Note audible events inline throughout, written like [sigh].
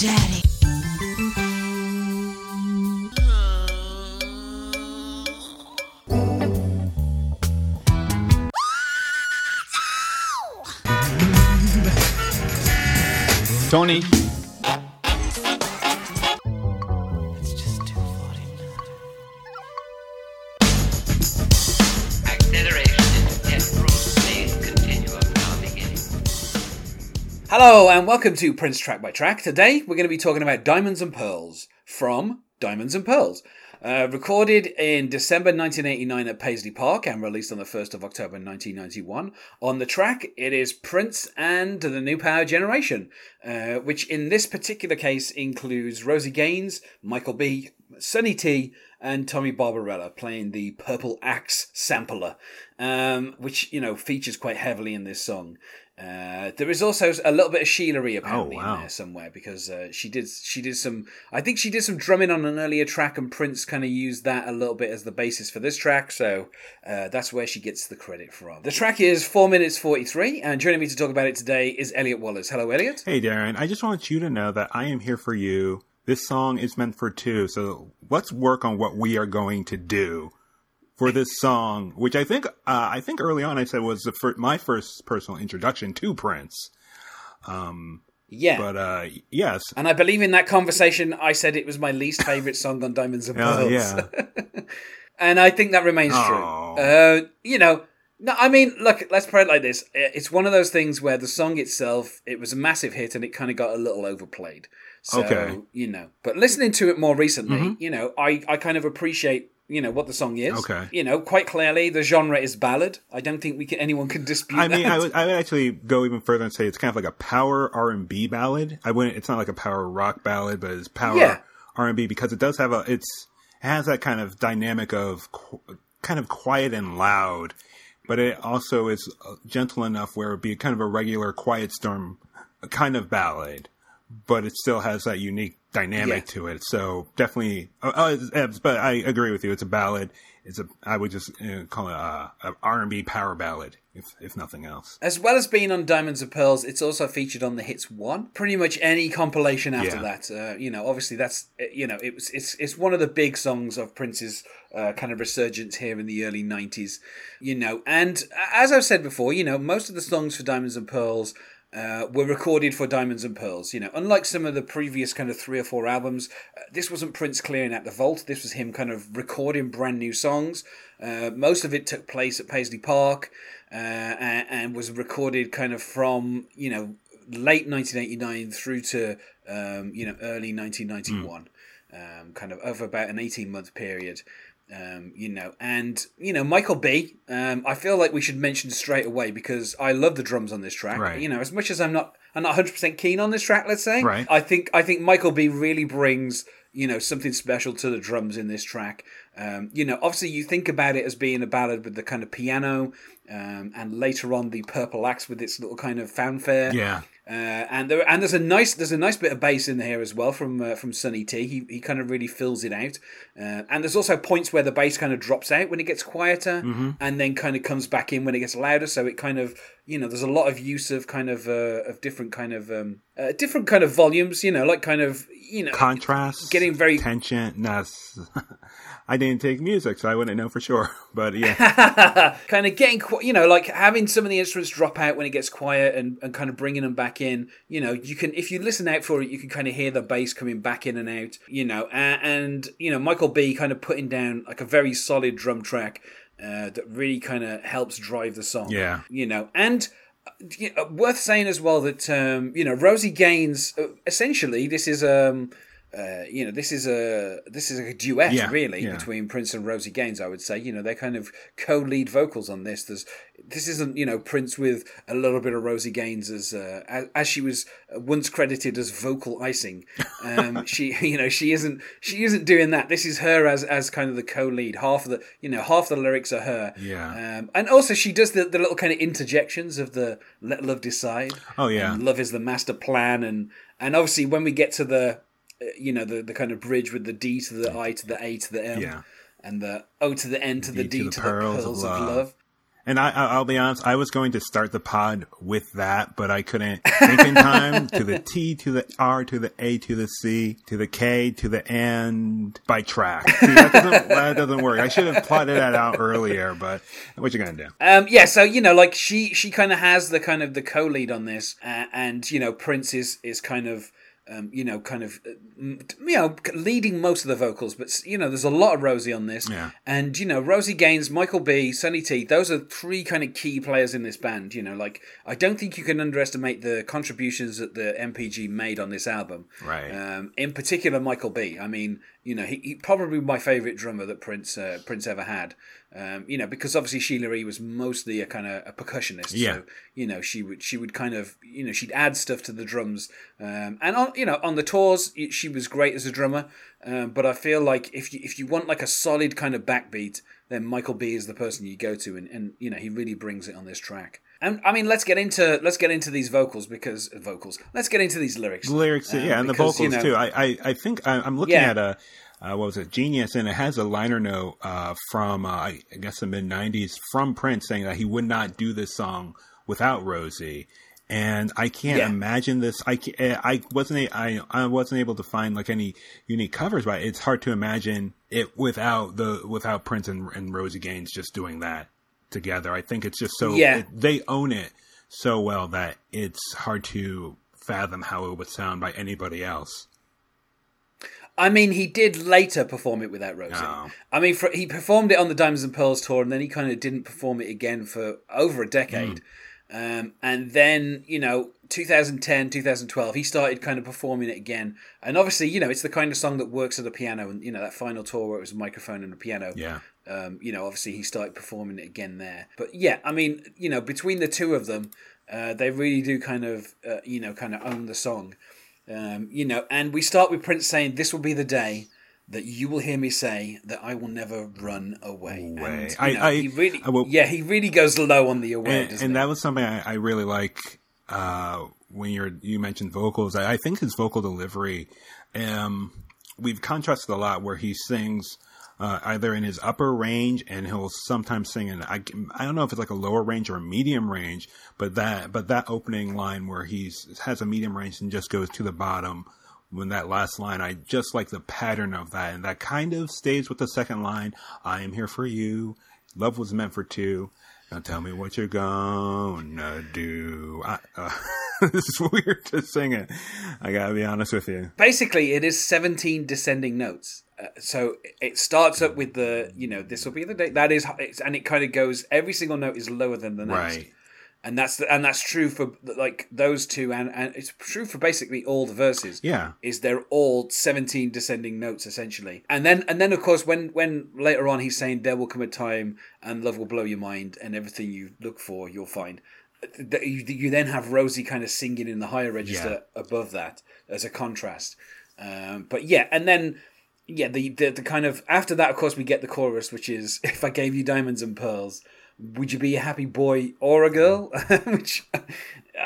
Daddy. Tony. Hello and welcome to Prince Track by Track. Today we're going to be talking about Diamonds and Pearls from Diamonds and Pearls. Uh, recorded in December 1989 at Paisley Park and released on the 1st of October 1991. On the track, it is Prince and the New Power Generation, uh, which in this particular case includes Rosie Gaines, Michael B., Sonny T, and Tommy Barbarella playing the Purple Axe sampler, um, which, you know, features quite heavily in this song. Uh, there is also a little bit of Sheila E apparently wow. in there somewhere because uh, she did she did some I think she did some drumming on an earlier track and Prince kind of used that a little bit as the basis for this track so uh, that's where she gets the credit from. The track is four minutes forty three and joining me to talk about it today is Elliot Wallace. Hello, Elliot. Hey, Darren. I just want you to know that I am here for you. This song is meant for two, so let's work on what we are going to do for this song, which I think uh, I think early on I said was the fir- my first personal introduction to Prince. Yeah. But uh, yes, and I believe in that conversation, I said it was my least favorite song on Diamonds and [laughs] Pearls. yeah. [laughs] and I think that remains true. Uh, you know, no, I mean, look, let's put it like this: it's one of those things where the song itself, it was a massive hit, and it kind of got a little overplayed. So, Okay. you know, but listening to it more recently, you know, I I kind of appreciate. You know what the song is. Okay. You know, quite clearly, the genre is ballad. I don't think we can anyone can dispute. I mean, that. I would, I would actually go even further and say it's kind of like a power R and B ballad. I wouldn't. It's not like a power rock ballad, but it's power Yeah. R and B because it does have a. It's it has that kind of dynamic of qu- kind of quiet and loud, but it also is uh, gentle enough where it'd be kind of a regular quiet storm kind of ballad, but it still has that unique dynamic Yeah. to it. So definitely, uh, but I agree with you. It's a ballad. It's a. I would just call it a, a R and B power ballad, if if nothing else. As well as being on Diamonds and Pearls, it's also featured on the Hits One. Pretty much any compilation after Yeah. that, uh, you know, obviously that's uh, you know, it was it's it's one of the big songs of Prince's uh, kind of resurgence here in the early '90s, you know. And as I've said before, you know, most of the songs for Diamonds and Pearls. Uh, were recorded for Diamonds and Pearls. You know, unlike some of the previous kind of three or four albums, uh, this wasn't Prince clearing out the vault. This was him kind of recording brand new songs. Uh, most of it took place at Paisley Park uh, and, and was recorded kind of from you know late 1989 through to um, you know early 1991, um, kind of over about an 18 month period. Um, you know, and you know Michael B. Um, I feel like we should mention straight away because I love the drums on this track. Right. You know, as much as I'm not I'm not 100 percent keen on this track, let's say. Right. I think I think Michael B. really brings you know something special to the drums in this track. Um, you know, obviously you think about it as being a ballad with the kind of piano, um, and later on the purple axe with its little kind of fanfare. Yeah. Uh, and there and there's a nice there's a nice bit of bass in here as well from uh, from Sonny T. He he kind of really fills it out. Uh, and there's also points where the bass kind of drops out when it gets quieter, and then kind of comes back in when it gets louder. So it kind of you know there's a lot of use of kind of uh, of different kind of um, uh, different kind of volumes. You know, like kind of you know Contrast, Getting very- tension. No, [laughs] [laughs] I didn't take music, so I wouldn't know for sure. [laughs] But yeah, [laughs] kind of getting you know like having some of the instruments drop out when it gets quiet and, and kind of bringing them back in you know you can if you listen out for it you can kind of hear the bass coming back in and out you know and, and you know michael b kind of putting down like a very solid drum track uh, that really kind of helps drive the song Yeah. you know and uh, worth saying as well that um, you know Rosie Gaines. Uh, essentially, this is um, uh, you know this is a this is a duet Yeah, really yeah. between Prince and Rosie Gaines. I would say you know they're kind of co-lead vocals on this. There's this isn't you know Prince with a little bit of Rosie Gaines as uh, as, as she was once credited as vocal icing. Um, [laughs] she you know she isn't she isn't doing that. This is her as as kind of the co-lead. Half of the you know half the lyrics are her. Yeah. Um, and also she does the, the little kind of interjections of the let love decide. Oh, yeah. Love is the master plan and and obviously when we get to the you know the the kind of bridge with the D to the I to the A to the M Yeah. and the O to the N to the D D to to the pearls pearls, of of, love. love. And I, I- I'll be honest, I was going to start the pod with that, but I couldn't think in time to the T, to the R, to the A, to the C, to the K, to the N by track. See, that doesn't, that doesn't work. I should have plotted that out earlier, but what you gonna do? Um, yeah, so you know, like she she kind of has the kind of the co-lead on this, uh, and you know, Prince is is kind of. Um, you know, kind of, uh, you know, leading most of the vocals, but you know, there's a lot of Rosie on this, Yeah. and you know, Rosie Gaines, Michael B, Sonny T, those are three kind of key players in this band. You know, like I don't think you can underestimate the contributions that the NPG made on this album. Right. Um, in particular, Michael B. I mean, you know, he, he probably my favorite drummer that Prince uh, Prince ever had. Um, you know, because obviously Sheila E was mostly a kind of a percussionist. Yeah. So, you know, she would she would kind of you know she'd add stuff to the drums. Um, and on you know on the tours she was great as a drummer. Um, but I feel like if you if you want like a solid kind of backbeat, then Michael B is the person you go to, and, and you know he really brings it on this track. And I mean, let's get into let's get into these vocals because vocals. Let's get into these lyrics. The lyrics, Um, yeah, and the vocals you know- too. I, I, I think I, I'm looking Yeah. at a uh, what was it, Genius, and it has a liner note uh, from uh, I I guess the mid '90s from Prince saying that he would not do this song without Rosie. And I can't Yeah. imagine this. I eh, I wasn't a, I I wasn't able to find like any unique covers, but it's hard to imagine it without the without Prince and, and Rosie Gaines just doing that together. I think it's just so Yeah. it, they own it so well that it's hard to fathom how it would sound by anybody else. I mean, he did later perform it without Rosie. Oh. I mean, for, he performed it on the Diamonds and Pearls tour, and then he kind of didn't perform it again for over a decade. Um, and then, you know, 2010, 2012, he started kind of performing it again. And obviously, you know, it's the kind of song that works at a piano. And, you know, that final tour where it was a microphone and a piano. Yeah. Um, you know, obviously he started performing it again there. But yeah, I mean, you know, between the two of them, uh, they really do kind of, uh, you know, kind of own the song. Um, you know, and we start with Prince saying, "This will be the day that you will hear me say that I will never run away." Away. And, I- know, I- he really, I will- yeah, he really goes low on the away, and, and that was something I, I really like uh, when you're you mentioned vocals. I, I think his vocal delivery, um, we've contrasted a lot where he sings. Uh, either in his upper range, and he'll sometimes sing in I, I don't know if it's like a lower range or a medium range, but that but that opening line where he's has a medium range and just goes to the bottom when that last line, I just like the pattern of that, and that kind of stays with the second line. I am here for you. Love was meant for two. Now tell me what you're gonna do. I, uh, [laughs] this is weird to sing it. I gotta be honest with you. Basically, it is seventeen descending notes. Uh, so it starts up with the, you know, this will be the day. That is, it's, and it kind of goes. Every single note is lower than the next. Right. And that's the, and that's true for like those two, and and it's true for basically all the verses. Yeah. is they're all seventeen descending notes essentially, and then and then of course when when later on he's saying there will come a time and love will blow your mind and everything you look for you'll find. That you, you then have Rosie kind of singing in the higher register above that as a contrast. Um, but yeah, and then yeah, the, the the kind of after that, of course, we get the chorus, which is "If I gave you diamonds and pearls, would you be a happy boy or a girl?" [laughs] which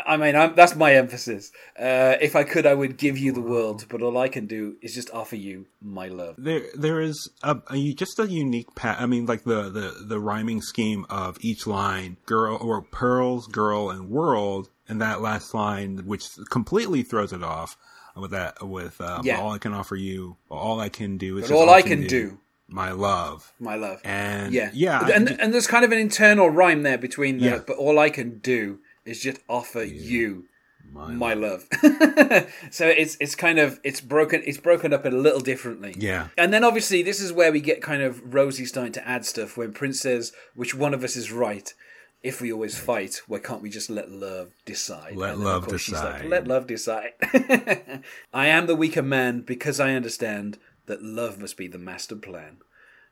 I mean, I'm, that's my emphasis. Uh, if I could, I would give you the world, but all I can do is just offer you my love. There, there is a, a just a unique pat. I mean, like the, the the rhyming scheme of each line, girl or pearls, girl, and world, and that last line, which completely throws it off with that with um, Yeah. all I can offer you, all I can do is all I can do. My love. My love. And yeah, yeah, and and there's kind of an internal rhyme there between the. Yeah. But all I can do is just offer you my, my love. [laughs] so it's it's kind of it's broken it's broken up a little differently. Yeah. And then obviously this is where we get kind of Rosie starting to add stuff when Prince says which one of us is right. If we always fight, why can't we just let love decide? Let And then, of love she's like, decide. let love decide. [laughs] I am the weaker man because I understand that love must be the master plan.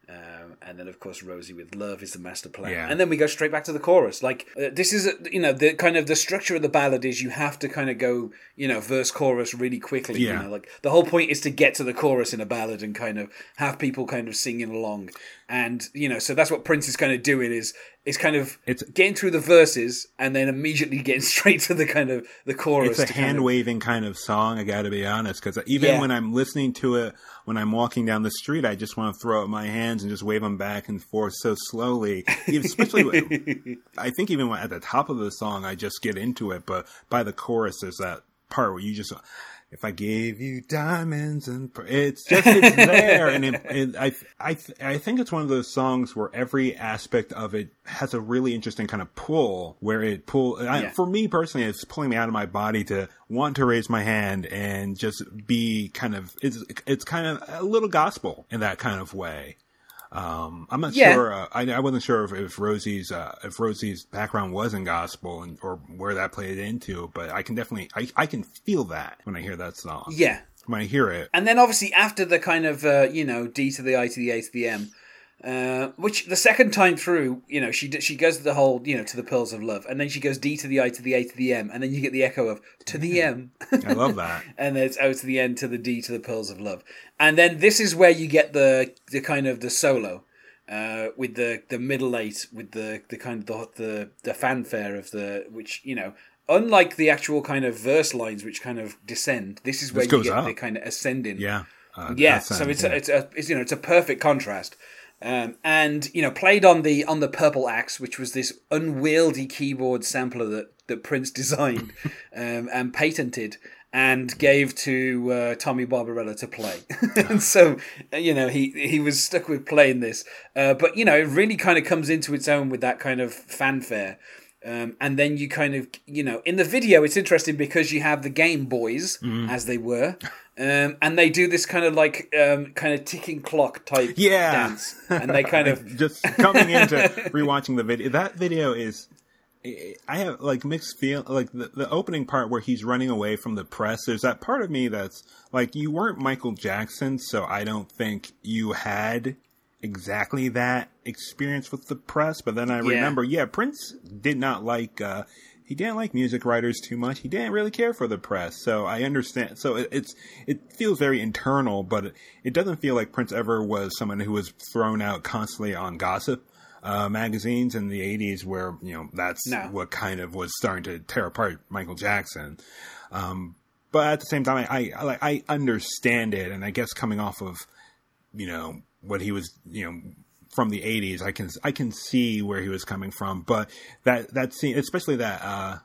Um, and then, of course, Rosie with "Love is the master plan," Yeah. and then we go straight back to the chorus. Like uh, this is, uh, you know, the kind of the structure of the ballad is you have to kind of go, you know, verse chorus really quickly. Yeah. You know, like the whole point is to get to the chorus in a ballad and kind of have people kind of singing along, and you know, so that's what Prince is kind of doing is is kind of It's- getting through the verses and then immediately [laughs] getting straight to the kind of the chorus. it's a kind hand of- waving kind of song. I got to be honest, because even Yeah. when I'm listening to it, when I'm walking down the street, I just want to throw up my hands and just wave them back and forth so slowly. Especially, when- [laughs] I think even at the top of the song, I just get into it. But by the chorus, there's that part where you just. If I gave you diamonds and per-" it's just it's [laughs] there, and it, it, I I I think it's one of those songs where every aspect of it has a really interesting kind of pull, where it pull. I, for me personally, it's pulling me out of my body to want to raise my hand and just be kind of it's it's kind of a little gospel in that kind of way. Um, I'm not Yeah. sure. Uh, I, I wasn't sure if, if Rosie's uh, if Rosie's background was in gospel and or where that played into, but I can definitely I, I can feel that when I hear that song. Yeah. When I hear it, And then obviously after the kind of uh, you know D to the I to the A to the M, uh, which the second time through, you know, she she goes to the whole you know to the pearls of love, and then she goes D to the I to the A to the M, and then you get the echo of to the M, [laughs] I love that. [laughs] and then it's O to the N to the D to the pearls of love, and then this is where you get the the kind of the solo. Uh, with the, the middle eight, with the, the kind of the, the the fanfare of the which you know, unlike the actual kind of verse lines which kind of descend, this is where This you get up. the kind of ascending. Yeah. Uh, Yeah, so it's yeah. a, it's a it's you know it's a perfect contrast, um, and you know played on the on the purple axe, which was this unwieldy keyboard sampler that that Prince [laughs] designed um, and patented and gave to uh, Tommy Barbarella to play, [laughs] and so you know he he was stuck with playing this, uh, but you know it really kind of comes into its own with that kind of fanfare. Um, and then you kind of, you know, in the video, it's interesting because you have the Game Boyz, Mm. as they were, um, and they do this kind of like um, kind of ticking clock type Yeah. dance, and they kind of [laughs] just coming into [laughs] rewatching the video. That video is. I have like mixed feel like the, the opening part where he's running away from the press. There's that part of me that's like you weren't Michael Jackson, so I don't think you had exactly that experience with the press. But then I remember, yeah, Prince did not like uh, he didn't like music writers too much. He didn't really care for the press, so I understand. So it, it's it feels very internal, but it, it doesn't feel like Prince ever was someone who was thrown out constantly on gossip uh, magazines in the '80s, where you know that's No. what kind of was starting to tear apart Michael Jackson. Um, but at the same time, I, I I understand it, and I guess coming off of you know what he was you know from the 80s i can i can see where he was coming from but that that scene especially that uh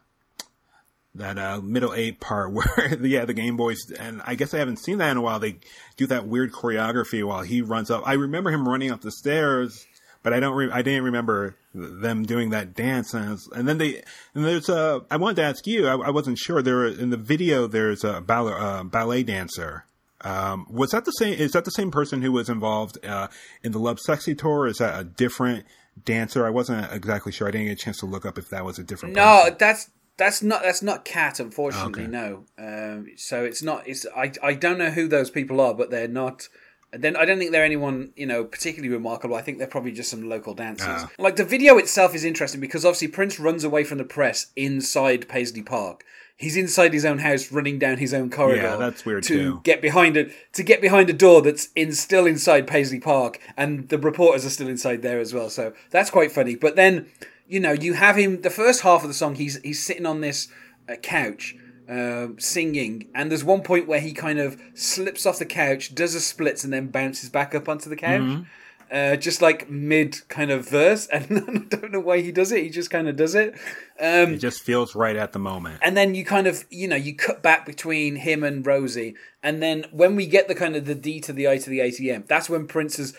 that uh middle eight part [laughs] where yeah the Game Boyz and i guess i haven't seen that in a while they do that weird choreography while he runs up i remember him running up the stairs but I don't. Re- I didn't remember them doing that dance, and, was- and then they. And there's a. I wanted to ask you. I, I wasn't sure. There in the video. There's a uh, ballet dancer. Um, was that the same? Is that the same person who was involved uh, in the Lovesexy tour? Is that a different dancer? I wasn't exactly sure. I didn't get a chance to look up if that was a different. no, person. that's that's not that's not Cat, unfortunately. Okay. No, um, so it's not. It's I I don't know who those people are, but they're not. Then I don't think they're anyone you know particularly remarkable. I think they're probably just some local dancers. Ah. Like the video itself is interesting because obviously Prince runs away from the press inside Paisley Park. He's inside his own house, running down his own corridor. Yeah, that's weird to too. get behind it to get behind a door that's in still inside Paisley Park, and the reporters are still inside there as well. So that's quite funny. But then, you know, you have him. The first half of the song, he's he's sitting on this uh, couch. Uh, singing, and there's one point where he kind of slips off the couch, does a splits, and then bounces back up onto the couch, Mm-hmm. Uh, just like mid kind of verse. [laughs] And I don't know why he does it; he just kind of does it. Um, It just feels right at the moment. and then you kind of you know you cut back between him and Rosie, and then when we get the kind of the D to the I to the ATM, that's when Prince has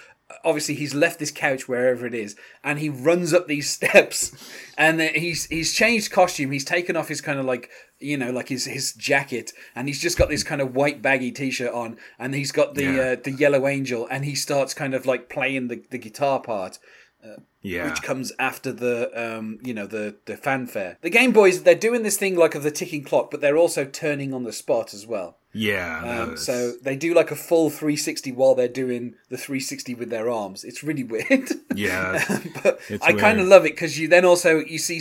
obviously he's left this couch wherever it is, and he runs up these [laughs] steps, and then he's he's changed costume, he's taken off his kind of like you know like his his jacket, and he's just got this kind of white baggy t-shirt on, and he's got the Yeah. uh, the yellow angel, and he starts kind of like playing the the guitar part Yeah, which comes after the um, you know the the fanfare. The Game Boyz they're doing this thing like of the ticking clock, but they're also turning on the spot as well. yeah. Um, was- so they do like a full 360 while they're doing the 360 with their arms. It's really [laughs] weird. yeah, [laughs] but I kind of love it because you then also you see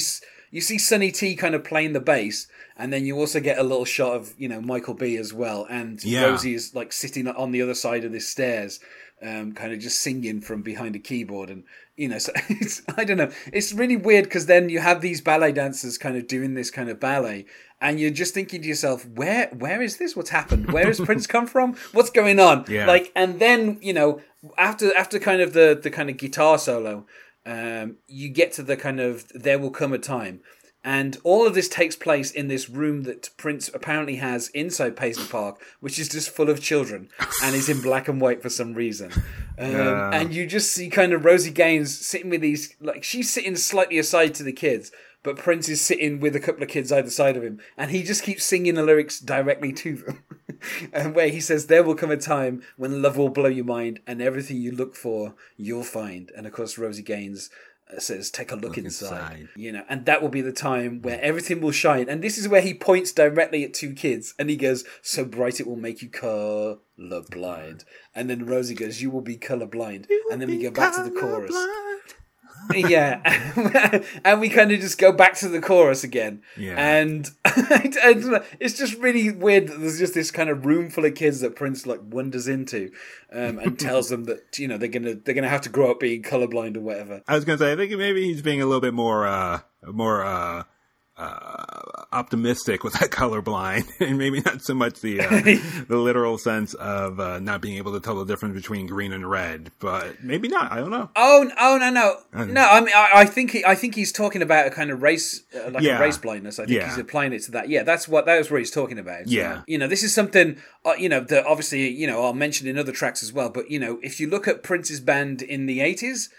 you see Sonny T kind of playing the bass, and then you also get a little shot of you know Michael B as well, and Yeah. Rosie is like sitting on the other side of the stairs, um, kind of just singing from behind a keyboard, and you know, so [laughs] it's, I don't know, it's really weird because then you have these ballet dancers kind of doing this kind of ballet, and you're just thinking to yourself, where where is this? What's happened? Where has Prince come from? What's going on? Yeah. Like, and then you know, after after kind of the the kind of guitar solo, um, you get to the kind of there will come a time. And all of this takes place in this room that Prince apparently has inside Paisley Park, which is just full of children and is in black and white for some reason. Um, Yeah. And you just see kind of Rosie Gaines sitting with these, like, she's sitting slightly aside to the kids, but Prince is sitting with a couple of kids either side of him. And he just keeps singing the lyrics directly to them. [laughs] [laughs] and where he says, There will come a time when love will blow your mind and everything you look for, you'll find. And of course, Rosie Gaines uh, says, Take a look, inside. inside. You know, and that will be the time where everything will shine. And this is where he points directly at two kids and he goes, So bright it will make you color blind. And then Rosie goes, You will be color blind. And then we go back to the chorus. Yeah, [laughs] and we kind of just go back to the chorus again. Yeah. and I don't know, it's just really weird that there's just this kind of room full of kids that Prince like wanders into, um, and [laughs] tells them that you know they're gonna they're gonna have to grow up being colorblind or whatever. I was gonna say, I think maybe he's being a little bit more, uh, more, uh, uh, optimistic with that [laughs] colorblind, [laughs] and maybe not so much the uh, [laughs] the literal sense of uh, not being able to tell the difference between green and red. But maybe not. I don't know. Oh, oh no, no, no! I mean, I, I think he, I think he's talking about a kind of race, uh, like Yeah. a race blindness. I think Yeah. he's applying it to that. Yeah, that's what that was what he's talking about. So, Yeah. you know, this is something, uh, you know, that obviously, you know, I'll mention in other tracks as well. But you know, if you look at Prince's band in the eighties,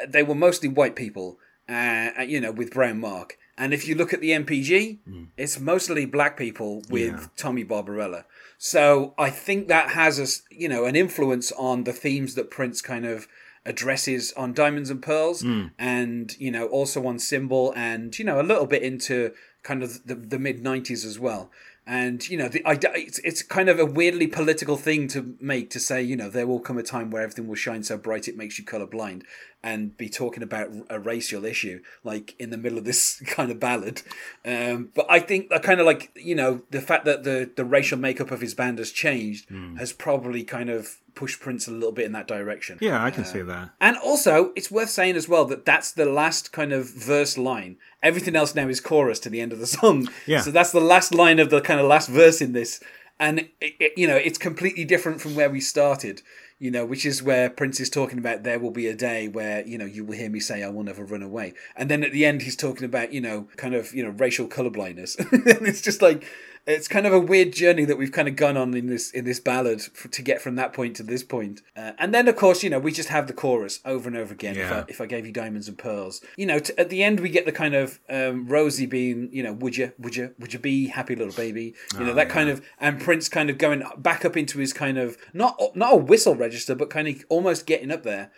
uh, they were mostly white people, uh, you know, with Brown Mark. And if you look at the NPG, mm. it's mostly black people with Yeah. Tommy Barbarella. So I think that has us, you know, an influence on the themes that Prince kind of addresses on Diamonds and Pearls, mm. and you know, also on Symbol, and you know, a little bit into kind of the, the mid '90s as well. And you know, the, I, it's it's kind of a weirdly political thing to make to say, you know, there will come a time where everything will shine so bright it makes you colorblind, and be talking about a racial issue like in the middle of this [laughs] kind of ballad. Um, but I think I kind of like you know the fact that the the racial makeup of his band has changed has probably kind of pushed Prince a little bit in that direction. Yeah, I can uh, see that. And also, it's worth saying as well that that's the last kind of verse line. Everything else now is chorus to the end of the [laughs] song. Yeah. So that's the last line of the kind of last verse in this. And, it, it, you know, it's completely different from where we started, you know, which is where Prince is talking about there will be a day where, you know, you will hear me say I will never run away. And then at the end, he's talking about, you know, kind of, you know, racial colorblindness. [laughs] and it's just like, it's kind of a weird journey that we've kind of gone on in this in this ballad for, to get from that point to this point. Uh, and then of course you know we just have the chorus over and over again. If, I, if I gave you diamonds and pearls, you know, t- at the end we get the kind of um, Rosie being, you know, would you, would you, would you be happy little baby? You know that kind of, and Prince kind of going back up into his kind of not not a whistle register, but kind of almost getting up there.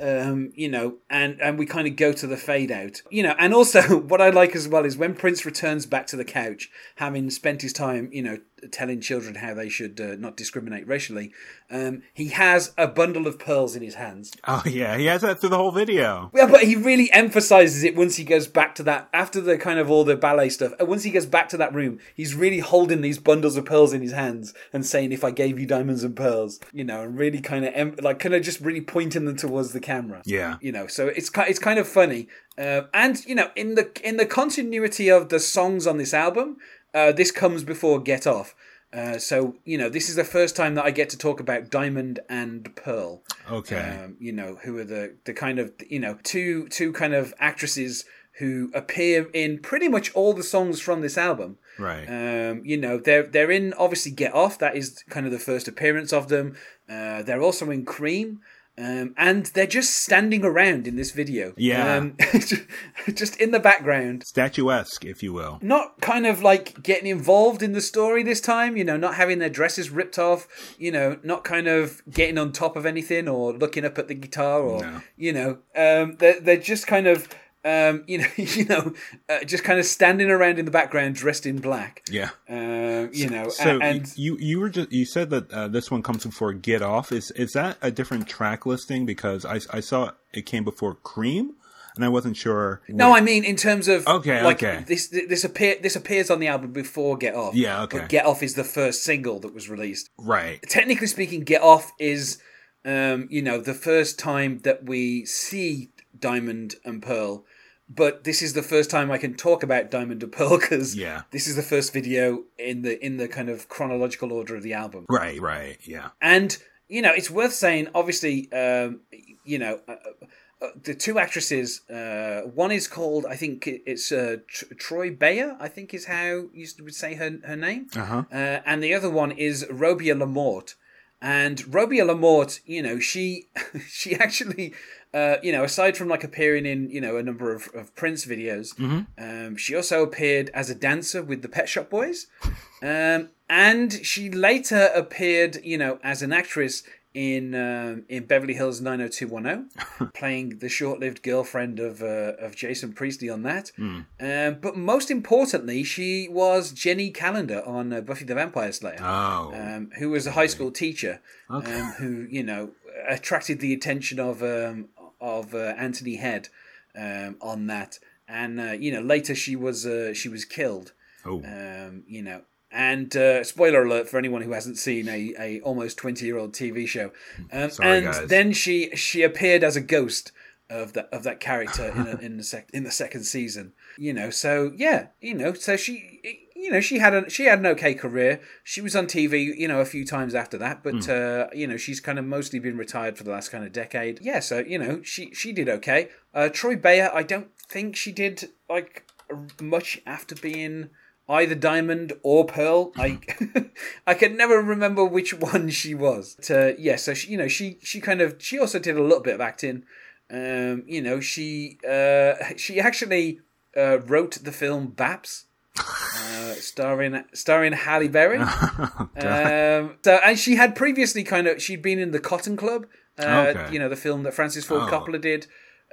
Um, you know, and and we kind of go to the fade out. You know, and also [laughs] what I like as well is when Prince returns back to the couch, having spent his time, you know, telling children how they should uh, not discriminate racially. Um, he has a bundle of pearls in his hands. Oh yeah, he has that through the whole video. Yeah, but he really emphasizes it once he goes back to that after the kind of all the ballet stuff. And once he goes back to that room, he's really holding these bundles of pearls in his hands and saying, "If I gave you diamonds and pearls," you know, and really kind of em- like kind of just really pointing them towards the camera. Yeah. you know, so it's it's kind of funny. Uh, and you know, in the in the continuity of the songs on this album, uh, this comes before Get Off. Uh, so you know, this is the first time that I get to talk about Diamond and Pearl Okay. um, you know, who are the the kind of you know two two kind of actresses who appear in pretty much all the songs from this album. right. Um, you know, they're they're in obviously Get Off. That is kind of the first appearance of them. Uh, they're also in Cream. Um, and they're just standing around in this video. Yeah. Um, [laughs] just in the background Statuesque, if you will. not kind of like getting involved in the story this time, you know, not having their dresses ripped off, you know, not kind of getting on top of anything or looking up at the guitar or, No. you know, um, they're, they're just kind of, um, you know, [laughs] you know, uh, just kind of standing around in the background dressed in black, Yeah. um, you know, So and you you were just you said that uh, this one comes before Get Off. Is is that a different track listing? Because I I saw it came before Cream. and I wasn't sure. No, I mean in terms of Okay, like okay. this this appear this appears on the album before Get Off. Yeah, okay. But Get Off is the first single that was released. right. Technically speaking, Get Off is um, you know, the first time that we see Diamond and Pearl. But this is the first time I can talk about Diamond and Pearl because Yeah. this is the first video in the in the kind of chronological order of the album. Right, right, yeah. And you know, it's worth saying. Obviously, um, you know, uh, uh, the two actresses. Uh, one is called, I think it's uh, Tr- Troy Beyer. I think is how you would say her her name. Uh-huh. Uh, and the other one is Robia LaMorte. And Robia LaMorte, you know, she [laughs] she actually, uh, you know, aside from like appearing in you know a number of, of Prince videos, um, she also appeared as a dancer with the Pet Shop Boys, um, and she later appeared, you know, as an actress in um, in Beverly Hills 90210, [laughs] playing the short-lived girlfriend of uh, of Jason Priestley on that. Um, but most importantly, she was Jenny Calendar on uh, Buffy the Vampire Slayer Oh. um, who was a high school teacher, um, who you know attracted the attention of um, of uh, Anthony Head um, on that, and uh, you know later she was uh, she was killed. oh. Um, you know, and uh, spoiler alert for anyone who hasn't seen a, a almost twenty year old TV show. Um, Sorry, and guys. then she she appeared as a ghost of that of that character in a, [laughs] in the sec- in the second season. You know, so yeah, you know, so she you know she had a she had an okay career. She was on TV, you know, a few times after that, but Hmm. uh, you know she's kind of mostly been retired for the last kind of decade. Yeah, so you know she she did okay. Uh, Troy Beyer, I don't think she did like much after being either Diamond or Pearl. I [laughs] I can never remember which [laughs] one she was. But, uh, yeah, so she, you know she she kind of she also did a little bit of acting. Um, you know she uh, she actually uh, wrote the film Baps. Uh, starring starring Halle Berry, [laughs] um, so and she had previously kind of she'd been in the Cotton Club, uh, Okay. you know the film that Francis Ford Oh. Coppola did.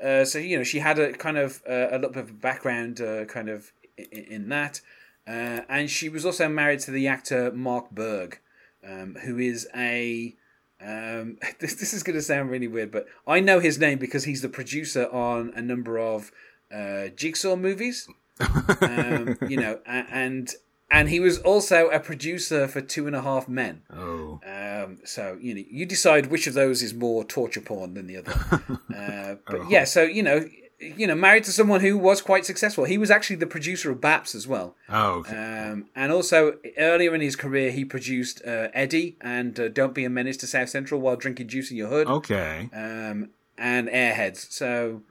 Uh, so you know she had a kind of uh, a little bit of a background, uh, kind of in, in that, uh, and she was also married to the actor Mark Burg, um, who is a. Um, [laughs] this this is going to sound really weird, but I know his name because he's the producer on a number of uh, Jigsaw movies. Um, you know, and and he was also a producer for Two and a Half Men. oh. Um, so you know, you decide which of those is more torture porn than the other. [laughs] uh, but yeah, so you know, you know, married to someone who was quite successful. He was actually the producer of Baps as well. Oh, okay. Um, and also earlier in his career, he produced uh, Eddie and uh, Don't Be a Menace to South Central while drinking juice in your hood, okay. um, and Airheads. So.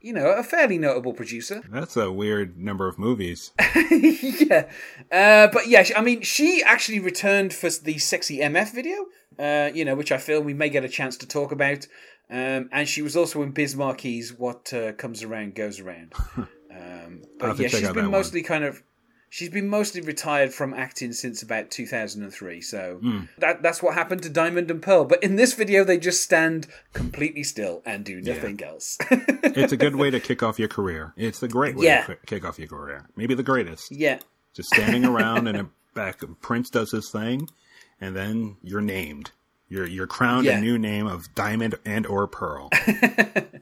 You know, a fairly notable producer. [laughs] That's a weird number of movies. [laughs] yeah, uh, but yeah, I mean, she actually returned for the sexy MF video, uh, you know, which I feel we may get a chance to talk about. Um, and she was also in Biz Markie's "What uh, Comes Around Goes Around." [laughs] Um, but yeah, she's been that one. mostly kind of. She's been mostly retired from acting since about 2003, so Hmm. that that's what happened to Diamond and Pearl. But in this video, they just stand completely still and do nothing else. [laughs] It's a good way to kick off your career. It's a great way Yeah. to kick off your career. Maybe the greatest. yeah, Just standing [laughs] around and back Prince does his thing, and then you're named. You're you're crowned Yeah. a new name of Diamond and or Pearl. [laughs]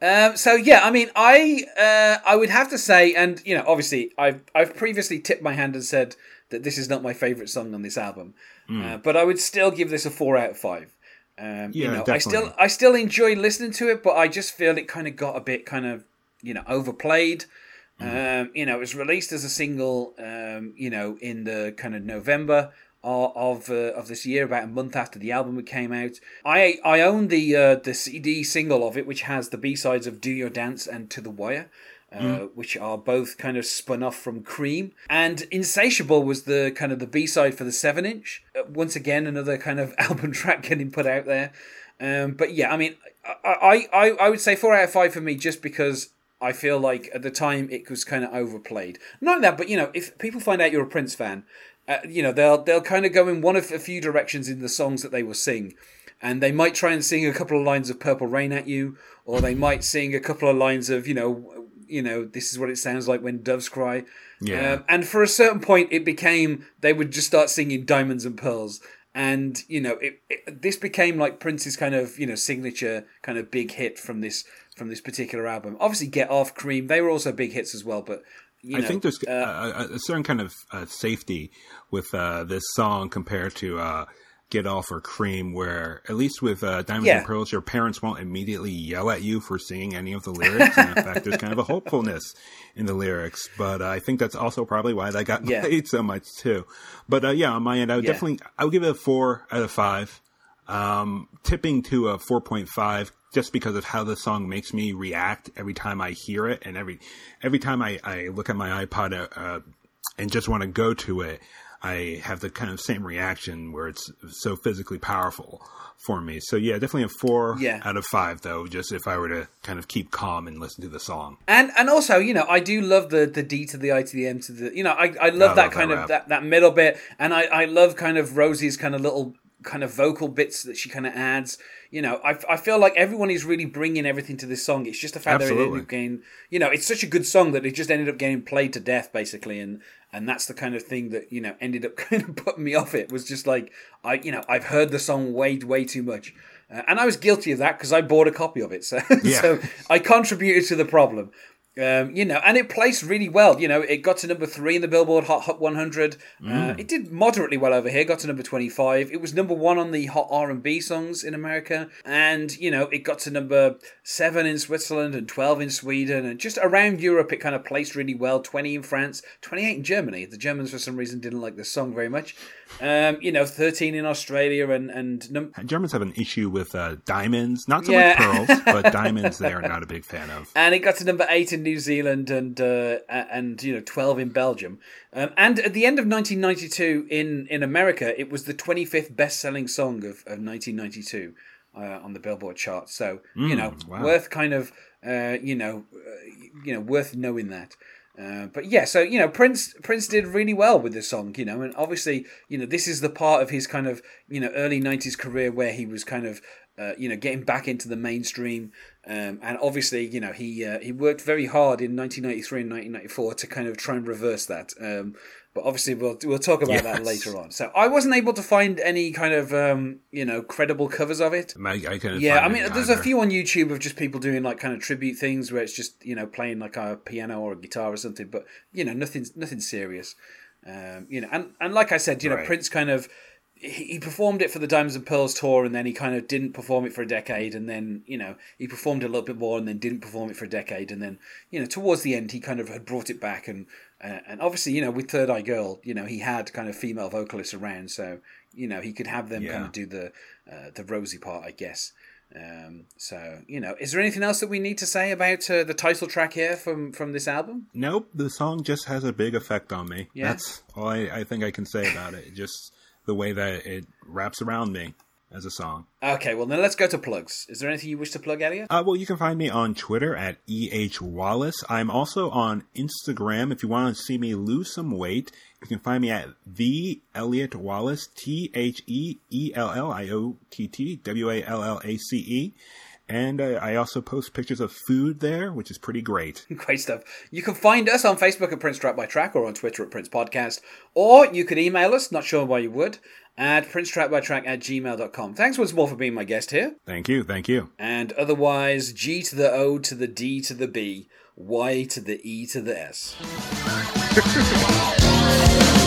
Um, so yeah, I mean, I uh, I would have to say, and you know, obviously, I've I've previously tipped my hand and said that this is not my favorite song on this album, uh, but I would still give this a four out of five. Um, you. Yeah, know, I still. I still enjoy listening to it, but I just feel it kind of got a bit kind of you know overplayed. Hmm. Um, you know, it was released as a single, um, you know, in the kind of November of of, uh, of this year, about a month after the album came out. I I own the uh, the CD single of it, which has the B sides of "Do Your Dance" and "To the Wire." Uh, Which are both kind of spun off from Cream, and "Insatiable" was the kind of the B side for the seven inch. Uh, once again, another kind of [laughs] album track getting put out there. Um, but yeah, I mean, I, I I I would say four out of five for me, just because I feel like at the time it was kind of overplayed. Not that, but you know, if people find out you're a Prince fan, uh, you know they'll they'll kind of go in one of a few directions in the songs that they will sing, and they might try and sing a couple of lines of Purple Rain at you, or they might sing a couple of lines of you know you know this is what it sounds like when doves cry. Yeah. Um, and for a certain point, it became they would just start singing diamonds and pearls. And you know, it, it this became like Prince's kind of you know signature kind of big hit from this from this particular album. Obviously, Get Off, Cream, they were also big hits as well. But I know, think there's uh, a, a certain kind of uh, safety with uh, this song compared to uh, "Get Off" or "Cream," where at least with uh, "Diamonds Yeah. and Pearls," your parents won't immediately yell at you for singing any of the lyrics. and in [laughs] fact, there's kind of a hopefulness in the lyrics. But uh, I think that's also probably why that got [laughs] Yeah. played so much too. But uh, yeah, on my end, I would Yeah. definitely I would give it a four out of five, um, tipping to a four point five. Just because of how the song makes me react every time I hear it, and every every time I, I look at my iPod uh, uh, and just want to go to it, I have the kind of same reaction where it's so physically powerful for me. So yeah, definitely a four Yeah. out of five though. Just if I were to kind of keep calm and listen to the song. And and also, you know, I do love the the D to the I to the M to the you know, I, I love I that love kind that of that, that middle bit and I, I love kind of Rosie's kind of little kind of vocal bits that she kind of adds. You know, I, I feel like everyone is really bringing everything to this song. It's just the fact that it ended up getting, you know, it's such a good song that it just ended up getting played to death basically, and and that's the kind of thing that you know ended up [laughs] kind of putting me off. It was just like I, you know, I've heard the song way way too much. Uh, and I was guilty of that because I bought a copy of it, so [laughs] Yeah. so I contributed to the problem. Um, you know, and it placed really well. You know, it got to number three in the Billboard Hot Hot 100. Uh, it did moderately well over here. Got to number 25. It was number one on the Hot R and B songs in America, and you know, it got to number seven in Switzerland and 12 in Sweden, and just around Europe, it kind of placed really well. 20 in France, 28 in Germany. The Germans, for some reason, didn't like this song very much. Um, you know, 13 in Australia, and and num- Germans have an issue with uh, diamonds, not so Yeah. much pearls, but [laughs] diamonds they are not a big fan of. and it got to number eight in New Zealand and uh, and you know twelve in Belgium. Um, and at the end of 1992 in in America, it was the 25th best selling song of, of 1992 uh, on the Billboard chart. So you know, wow. worth kind of uh, you know uh, you know worth knowing that. Uh, but yeah, so you know, Prince Prince did really well with this song, you know, and obviously, you know, this is the part of his kind of you know early '90s career where he was kind of uh, you know getting back into the mainstream, um, and obviously, you know, he uh, he worked very hard in 1993 and 1994 to kind of try and reverse that. Um, but obviously, we'll we'll talk about that later on. So I wasn't able to find any kind of um, you know credible covers of it. I, I Yeah, I mean, there's a few on YouTube of just people doing like kind of tribute things where it's just you know playing like a piano or a guitar or something, but you know nothing nothing serious. Um, you know, and and like I said, you know, Prince kind of he, performed it for the Diamonds and Pearls tour, and then he kind of didn't perform it for a decade, and then you know he performed a little bit more, and then didn't perform it for a decade, and then you know towards the end he kind of had brought it back, and uh, and obviously you know with Third Eye Girl, you know he had kind of female vocalists around, so you know he could have them kind of do the uh, the Rosie part, I guess. Um, so you know, is there anything else that we need to say about uh, the title track here from from this album? Nope, the song just has a big effect on me. Yeah. That's all I, I think I can say about it. Just the way that it wraps around me as a song. Okay, well then let's go to plugs. Is there anything you wish to plug, Elliot? Uh, well, you can find me on Twitter at EH Wallace. I'm also on Instagram. If you want to see me lose some weight, you can find me at the Elliot Wallace, T H E E L L I O T T W A L L A C E. And uh, I also post pictures of food there, which is pretty great. [laughs] Great stuff. You can find us on Facebook at Prince Track by Track or on Twitter at Prince Podcast. Or you could email us, not sure why you would, at princetrackbytrack at gmail.com. Thanks once more for being my guest here. Thank you, thank you. And otherwise, G to the O to the D to the B, Y to the E to the S. [laughs]